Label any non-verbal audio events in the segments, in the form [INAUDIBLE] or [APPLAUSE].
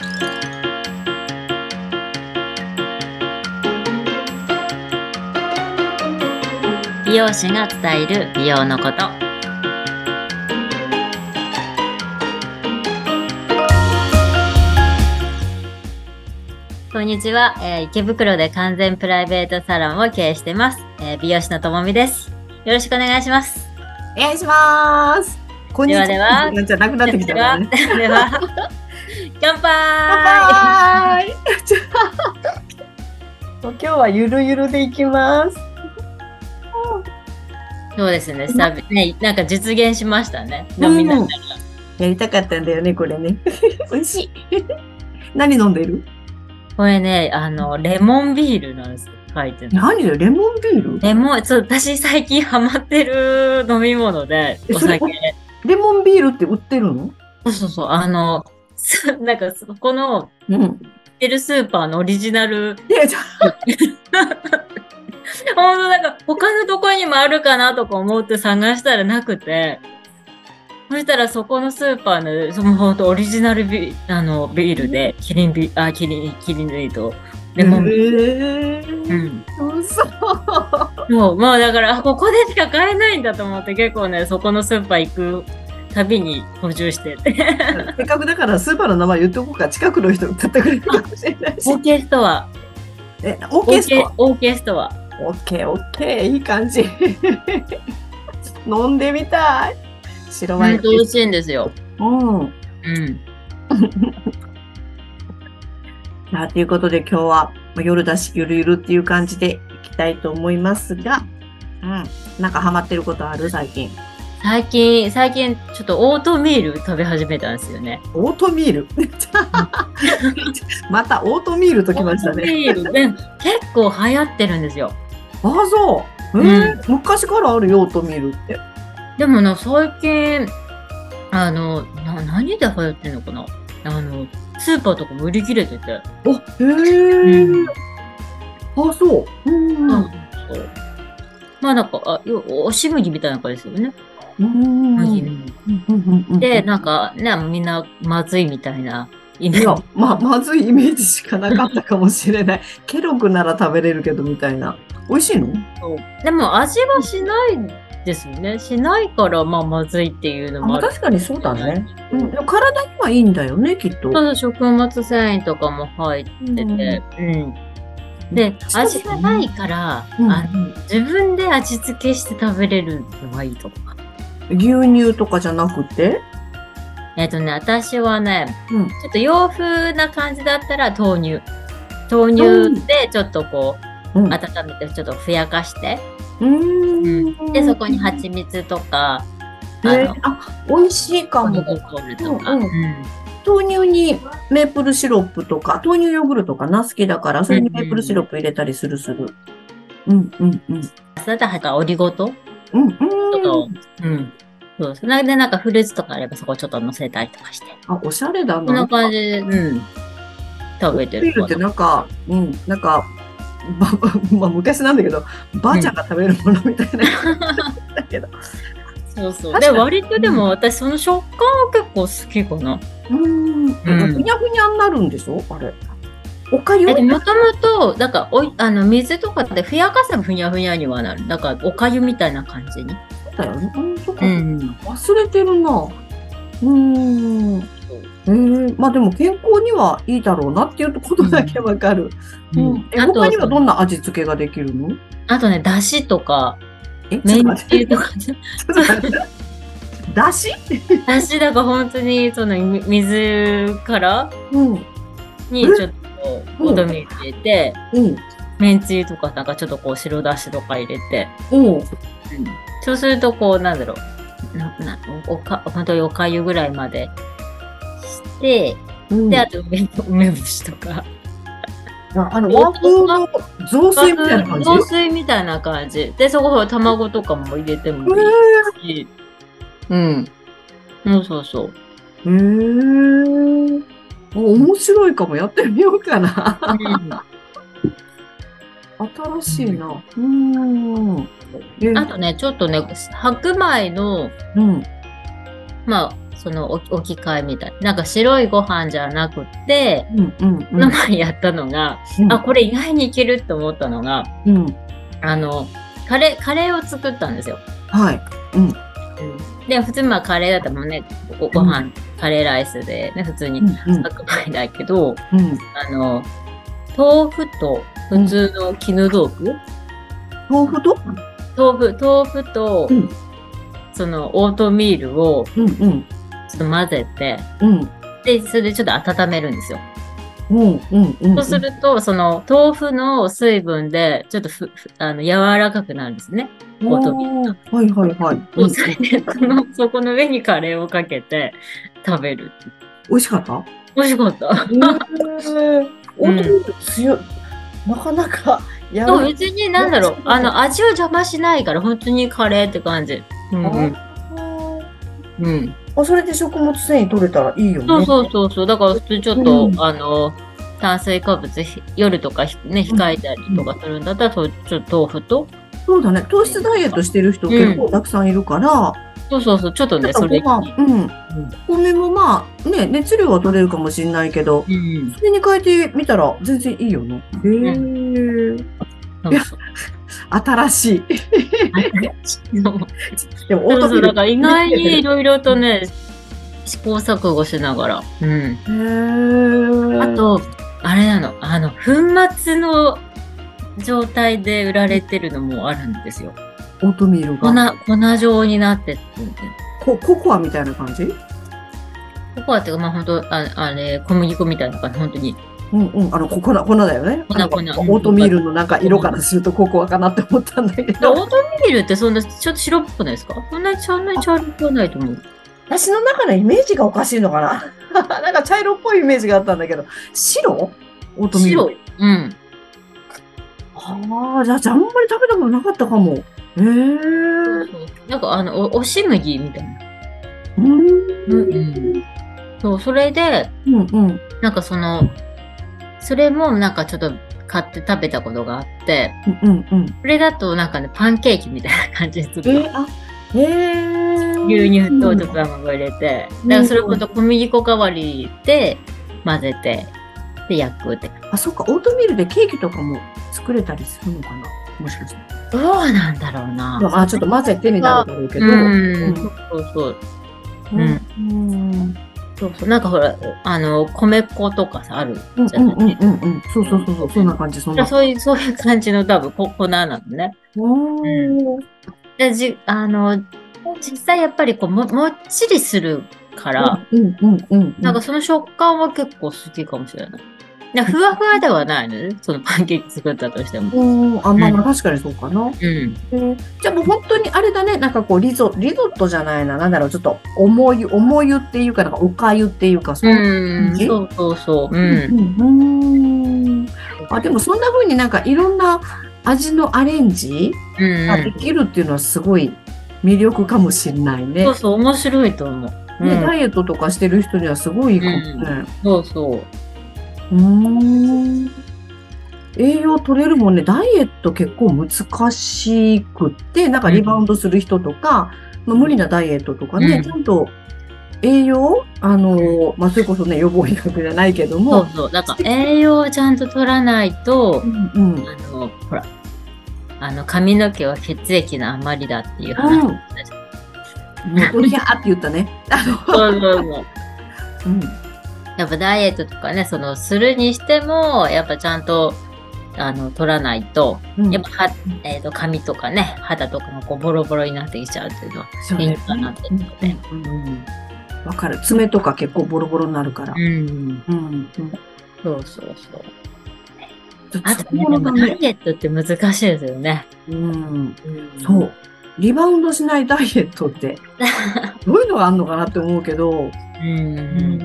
美容師が伝える美容のこと。こんにちは、えー池袋で完全プライベートサロンを経営してます、えー美容師のともみです。よろしくお願いします。お願いします。こんにちは。ではでは乾杯乾杯 [LAUGHS] 今日はゆるゆるでいきます。そうですね、さね、なんか実現しましたね。飲みながら。やりたかったんだよね、これね。[LAUGHS] 美味しい。[LAUGHS] 何飲んでる？これね、あの、レモンビールなんですよ。書いてる。何だよ、レモンビール？レモン、そう、私最近ハマってる飲み物で、えそれお酒。レモンビールって売ってるの？そうそうそう、あの、す [LAUGHS] なんかそこの、うん。てるスーパーのオリジナル、いや、じゃほんとなんか他のとこにもあるかなとか思って探したらなくて、そしたらそこのスーパーの、そのほんとオリジナルビあのビールで、キリンビ、あ、キリン、キリンビと、レモンビーうん。ー、嘘。もう、まあだから、あここでしか買えないんだと思って、結構ね、そこのスーパー行くたびに補充してて。[LAUGHS] せっかくだからスーパーの名前言っておこうか。近くの人歌ってくれるかもしれないし。OK ストア。え、オーケースト OK, OK ストア。オッケーオッケーいい感じ [LAUGHS] 飲んでみたい白ワイン美味しいんですよ。うんうん。[LAUGHS] さあということで今日はまあ夜だしゆるゆるっていう感じでいきたいと思いますがうんなんかハマってることある？最近最近、最近、ちょっとオートミール食べ始めたんですよね。オートミール？[LAUGHS] またオートミールときましたオートねミール。で結構流行ってるんですよ。ああそう。えー昔からあるよオートミールって。でもな、最近、あの、な何で流行ってんのかな？あの、スーパーとかも売り切れてて。おへえ、うん。あそう。うん。うんそう。まあなんか、あよおし麦みたいな感じですよね。うん麦うんで、なんか、ね、みんなまずいみたいなイメーいやジ。、ま、まずいイメージしかなかったかもしれない。[LAUGHS] ケロッグなら食べれるけどみたいな。美味しいの？でも味はしないですよね。しないから、まあ、まずいっていうのもある。確かにそうだね。うん、体にはいいんだよね、きっと。そう食物繊維とかも入ってて、うん。うですね味がないから、うんあの自分で味付けして食べれるのがいいとか。牛乳とかじゃなくて？えっ、とね、私はね、うん。ちょっと洋風な感じだったら豆乳。豆乳でちょっとこう、うん。温めてちょっとふやかして、うーんで、そこに蜂蜜とか、えーあ、美味しいかも。豆乳にメープルシロップとか、豆乳ヨーグルトかな？好きだから、それにメープルシロップ入れたりするする。うん、うん、うん。それとはオリゴ糖？うん、うん。とかを、うん。そうそれでなん。かフルーツとかあればそこちょっと乗せたりとかして。あ、おしゃれだなこん。な。感じで、うん。食べてるビールってるかな。ん。か、うん、なん。か、ばまあ昔なん。だけど、ばあちゃん。が食べるものみたいな。だけど。そうそう。で、割とでも私その食感は結構好きかな。うん。ふにゃふにゃになるん。でしょあれ。おかゆ？もともと、なんかおい、あの、水とかでふやかせばふにゃふにゃにはなる。だから、おかゆみたいな感じに。だよね。うん、そっかうん。忘れてるな。うーん。えー、まあでも健康にはいいだろうなっていうことだけわかる。うん。え、あと他にはどんな味付けができるの？あとね、だしとか、めん。つゆとか。だし？だしだから本当に、その、み水から？うん。にちょっと、オートミール入れて、うん。めんつゆとかなんかちょっとこう白だしとか入れて、うん。そうするとこうなんだろう、ななおか本当におかゆぐらいまでして、うん。で、あと梅梅干しとか、ああの、和風の雑炊みたいな感じ？雑炊みたいな感じ。で、そこ卵とかも入れてもいいし、うん。そうそうそう。へえー。お面白いかも。やってみようかな。新しいな。うーん。えあとね、ちょっとね、白米の、うん。まあ、その置き置き換えみたい。なんか白いご飯じゃなくって、うん前やったのが、うん。あ、これ意外にいけるって思ったのが、うん。あの、カレー、カレーを作ったんですよ。はい。うん。で、普通まあカレーだったらもんね、ごご飯、カレーライスでね、普通にうん。うん白米だけど、うん。あの、豆腐と普通の絹豆腐、豆腐と？豆腐、豆腐と、うんそのオートミールをうんうん。ちょっと混ぜて、うん。で、それでちょっと温めるんですよ。うんうんうん。そうすると、その豆腐の水分で、ちょっとふふあの柔らかくなるんですね。オートミールはいはいはい。もうそれで、その、そこの上にカレーをかけて食べる。美味しかった？美味しかった。えー、オートミール強い。なかなかやでも別になんだろう、あの、味を邪魔しないから、本当にカレーって感じ。うんうん。うん。あそれで食物繊維取れたらいいよね。そうそうそうそう。だから普通にちょっと、うんあの、炭水化物ひ夜とかひね、控えたりとかするんだったら、そうちょっと豆腐と、そうだね。糖質ダイエットしてる人結構たくさんいるから、そうそうそう、ちょっとね、それうん。お米もまあ、ね、熱量は取れるかもしれないけど、うん。それに変えてみたら全然いいよね。へー。そうそう。[LAUGHS] 新しい。[LAUGHS] でも、オートミール。だから意外にいろいろとね、試行錯誤しながら。うん。あ、と、あれなの、あの、粉末の状態で売られてるのもあるんですよ。オートミール粉が。、粉状になって。コココアみたいな感じ？ここはっていうか、まあ本当ああれ、小麦粉みたいな感じ、本当に。うんうん。あの、こ粉、粉だよね。粉あの粉オートミールのなんか色からするとココアかなって思ったんだけでオーど。トミールってそんな、ちょっと白っぽくないですか？そんなに、そんなに茶色くはないと思う。私の中のイメージがおかしいのかな？[LAUGHS] なんか茶色っぽいイメージがあったんだけど。白？オートミール。白い。うん。ああ、じゃあ、じゃああんまり食べたことなかったかも。へえー。なんかあの、お押し麦みたいな。ううんーん。そう、それで、うんうん。なんかその、それもなんかちょっと買って食べたことがあって、うんうん。これだとなんかね、パンケーキみたいな感じにするの。えー、あ、へえー。牛乳とちょっと卵入れて、うんだからそれこそ小麦粉代わりで混ぜて、で焼くって。あ、そっか、オートミールでケーキとかも作れたりするのかな？もしかして。どうなんだろうな。あ、ちょっと混ぜてになるだろうけど。うん、そうそうそう。うん。うんうん。そうそう。なんかほら、あの、米粉とかさ、あるうんじゃない、うんうんうん。そうそうそうそう。そんな感じ、そんな。そういう、[LAUGHS] そういう感じの多分こ粉なのね。おーで、じ、あの、実際やっぱりこうも、もっちりするから、うんうんうん。なんかその食感は結構好きかもしれない。でふわふわではないのね。そのパンケーキ作ったとしても。うん、あ、まあまあ確かにそうかな。うん。えーじゃあもう本当にあれだね、なんかこうリゾ、リゾットじゃないな、なんだろう、ちょっと重湯、重湯っていうか、なんかおかゆっていうか、そういううん、そうそうそう。う。うんん。あ、でもそんな風になんかいろんな味のアレンジうん、ができるっていうのはすごい魅力かもしれないね。そうそう、面白いと思う。うね、ん、ダイエットとかしてる人にはすごいいいかもね。そうそう。うーん。栄養取れるもんね、ダイエット結構難しくって、なんかリバウンドする人とか、まあ、無理なダイエットとかね、うんちゃんと栄養あの、まあ、それこそね、予防医学じゃないけどそもう、そう。だから栄養をちゃんと取らないとう、んうん。あの、ほら、あの、髪の毛は血液の余りだっていう話。うん。[LAUGHS] もう、ドリャーって言ったね。そうそうそう。うん。やっぱダイエットとかね、その、するにしても、やっぱちゃんと、あの、取らないと、うんやっぱは、えっ、と、髪とかね、肌とかもこう、ボロボロになってきちゃうっていうのは、そういいかなってうんことね。うんうんわかる。爪とか結構ボロボロになるから。うん。うん。うん。そうそうそう。ああとね、ダイエットって難しいですよね。うん。うんそう。リバウンドしないダイエットって、[LAUGHS] どういうのがあるのかなって思うけど、うん。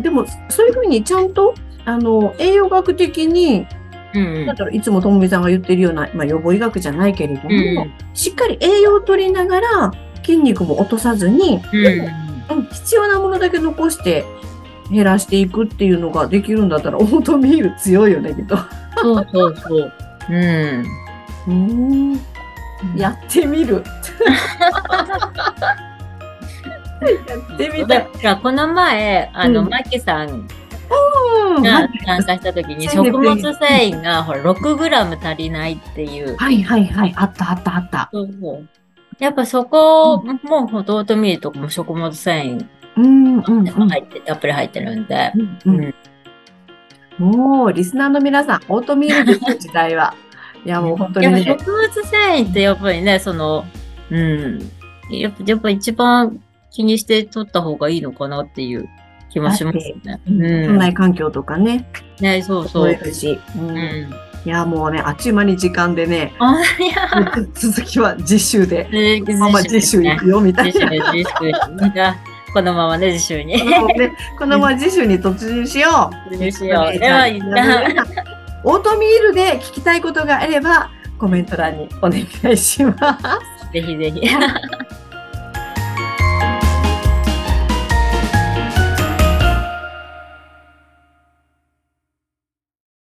でも、そういうふうにちゃんと、あの、栄養学的に、うん。だからいつもともみさんが言ってるような、まあ予防医学じゃないけれども、うんしっかり栄養を取りながら、筋肉も落とさずに、うん。うん、必要なものだけ残して減らしていくっていうのができるんだったら、オートミール強いよね、きっと。そうそうそう。うん。うん。やってみる。[LAUGHS] ってみたい。だこの前、あの、うんマキさんうんが参加した時に、食物繊維がほら6グラム足りないっていう。はいはいはい。あったあったあった。そうそうやっぱそこも、ほんとオートミールとかも食物繊維うんうんうん。入って、たっぷり入ってるんで。うんうんもう、リスナーの皆さん、オートミールです、時代は。[LAUGHS] いや、もう本当にね。植物繊維ってやっぱりね、その、うん。やっぱ、やっぱ一番気にして取った方がいいのかなっていう気もしますね。腸内環境とかね、ね、そうそそうう。ですし。うんうん。いや、もうね、あっちゅう間に時間でね、続きは次週で、でまあまあ次週行くよ、みたい次週、な。次週。じゃあこのままね、次週に。このまま次週に突入しよう。次週よう。ねでは、一旦、オートミールで聞きたいことがあれば、コメント欄にお願いします。ぜひぜひ。